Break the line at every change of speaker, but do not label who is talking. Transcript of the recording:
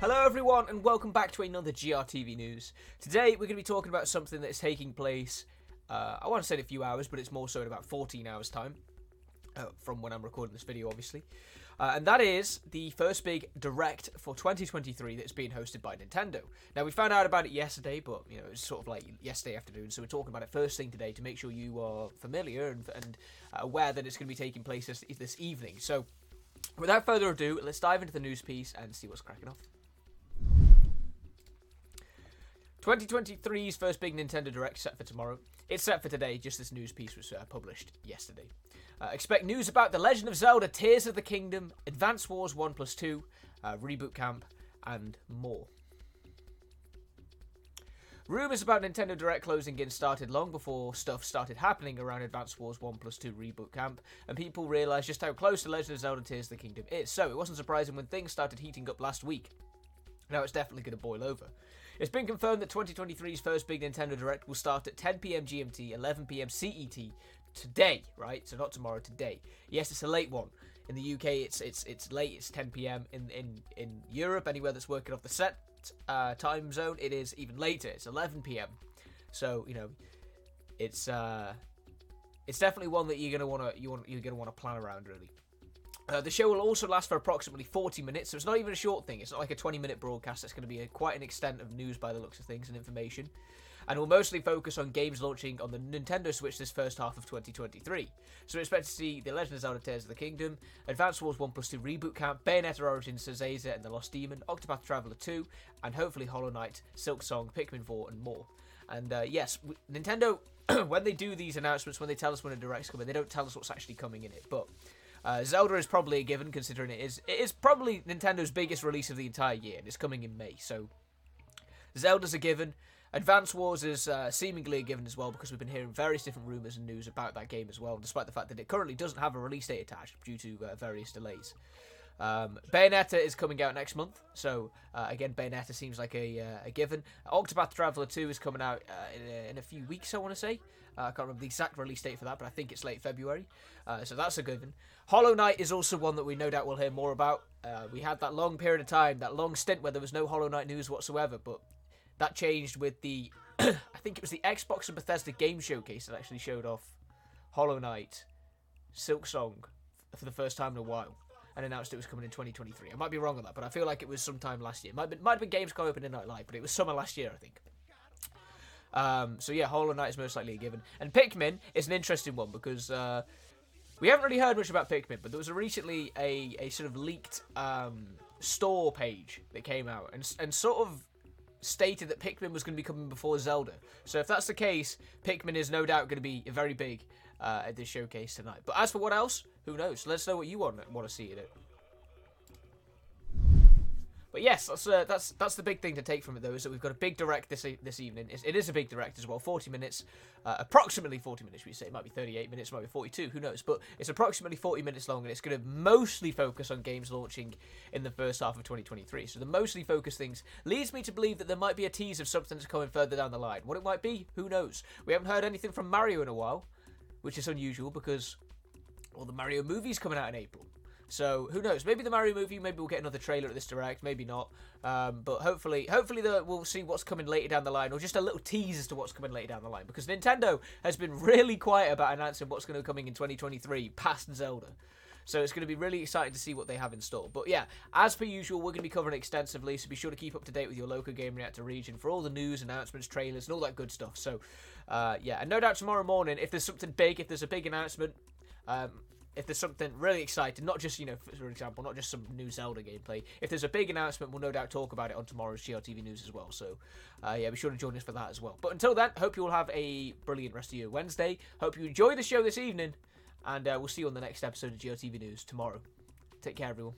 Hello, everyone, and welcome back to another GRTV News. Today, we're going to be talking about something that's taking place, uh, I want to say in a few hours, but it's more so in about 14 hours' time, uh, from when I'm recording this video, obviously. Uh, and that is the first big direct for 2023 that's being hosted by Nintendo. Now, we found out about it yesterday, but, you know, it's sort of like yesterday afternoon, so we're talking about it first thing today to make sure you are familiar and, and aware that it's going to be taking place this, this evening. So, without further ado, let's dive into the news piece and see what's cracking off. 2023's first big Nintendo Direct set for tomorrow. It's set for today, just this news piece was uh, published yesterday. Uh, expect news about The Legend of Zelda Tears of the Kingdom, Advance Wars 1 plus 2, uh, Reboot Camp, and more. Rumours about Nintendo Direct closing in started long before stuff started happening around Advance Wars 1 plus 2 Reboot Camp, and people realised just how close The Legend of Zelda Tears of the Kingdom is, so it wasn't surprising when things started heating up last week. Now it's definitely going to boil over. It's been confirmed that 2023's first big Nintendo Direct will start at 10 p.m. GMT, 11 p.m. CET today, right? So not tomorrow, today. Yes, it's a late one. In the UK, it's it's it's late. It's 10 p.m. In in in Europe, anywhere that's working off the set uh, time zone, it is even later. It's 11 p.m. So you know, it's uh, it's definitely one that you're gonna wanna you want you're gonna want to plan around really. Uh, the show will also last for approximately 40 minutes, so it's not even a short thing. It's not like a 20 minute broadcast. It's going to be a, quite an extent of news by the looks of things and information. And will mostly focus on games launching on the Nintendo Switch this first half of 2023. So we expect to see The Legend of Zelda Tears of the Kingdom, Advance Wars 1 plus 2 Reboot Camp, Bayonetta Origins Cereza and the Lost Demon, Octopath Traveler 2, and hopefully Hollow Knight, Silksong, Pikmin 4, and more. And uh, yes, Nintendo, when they do these announcements, when they tell us when a direct's coming, they don't tell us what's actually coming in it. But uh, Zelda is probably a given, considering it is it is probably Nintendo's biggest release of the entire year, and it's coming in May. So Zelda's a given. Advance Wars is uh, seemingly a given as well because we've been hearing various different rumors and news about that game as well, despite the fact that it currently doesn't have a release date attached due to uh, various delays. Um, Bayonetta is coming out next month, so uh, again, Bayonetta seems like a, uh, a given. Octopath Traveler 2 is coming out uh, in, a, in, a, few weeks, I want to say. Uh, I can't remember the exact release date for that, but I think it's late February, uh, so that's a given. Hollow Knight is also one that we no doubt will hear more about. Uh, we had that long period of time, that long stint where there was no Hollow Knight news whatsoever, but that changed with the, I think it was the Xbox and Bethesda Game Showcase that actually showed off Hollow Knight, Silksong, for the first time in a while and announced it was coming in 2023. I might be wrong on that, but I feel like it was sometime last year. Might, be, might have been Gamescom Open Night Live, but it was summer last year, I think. Um, so yeah, Hollow Knight is most likely a given. And Pikmin is an interesting one because uh, we haven't really heard much about Pikmin, but there was a recently a, a sort of leaked um, store page that came out and, and sort of stated that Pikmin was going to be coming before Zelda. So if that's the case, Pikmin is no doubt going to be very big uh, at this showcase tonight. But as for what else, who knows? Let us know what you want want to see in it. But yes, that's uh, that's that's the big thing to take from it though is that we've got a big direct this this evening. It's, it is a big direct as well, 40 minutes, uh, approximately 40 minutes. We say it might be 38 minutes, might be 42, who knows? But it's approximately 40 minutes long, and it's going to mostly focus on games launching in the first half of 2023. So the mostly focused things leads me to believe that there might be a tease of something that's coming further down the line. What it might be, who knows? We haven't heard anything from Mario in a while, which is unusual because well, the Mario movie's coming out in April. So who knows? Maybe the Mario movie. Maybe we'll get another trailer at this direct. Maybe not. Um, but hopefully, hopefully the, we'll see what's coming later down the line, or just a little tease as to what's coming later down the line. Because Nintendo has been really quiet about announcing what's going to be coming in 2023 past Zelda. So it's going to be really exciting to see what they have in store. But yeah, as per usual, we're going to be covering extensively, so be sure to keep up to date with your local Gamereactor region for all the news, announcements, trailers, and all that good stuff. So uh, yeah, and no doubt tomorrow morning, if there's something big, if there's a big announcement, um, if there's something really exciting, not just, you know, for example, not just some new Zelda gameplay, if there's a big announcement, we'll no doubt talk about it on tomorrow's GRTV News as well. So, uh, yeah, be sure to join us for that as well. But until then, hope you all have a brilliant rest of your Wednesday. Hope you enjoy the show this evening, and uh, we'll see you on the next episode of GRTV News tomorrow. Take care, everyone.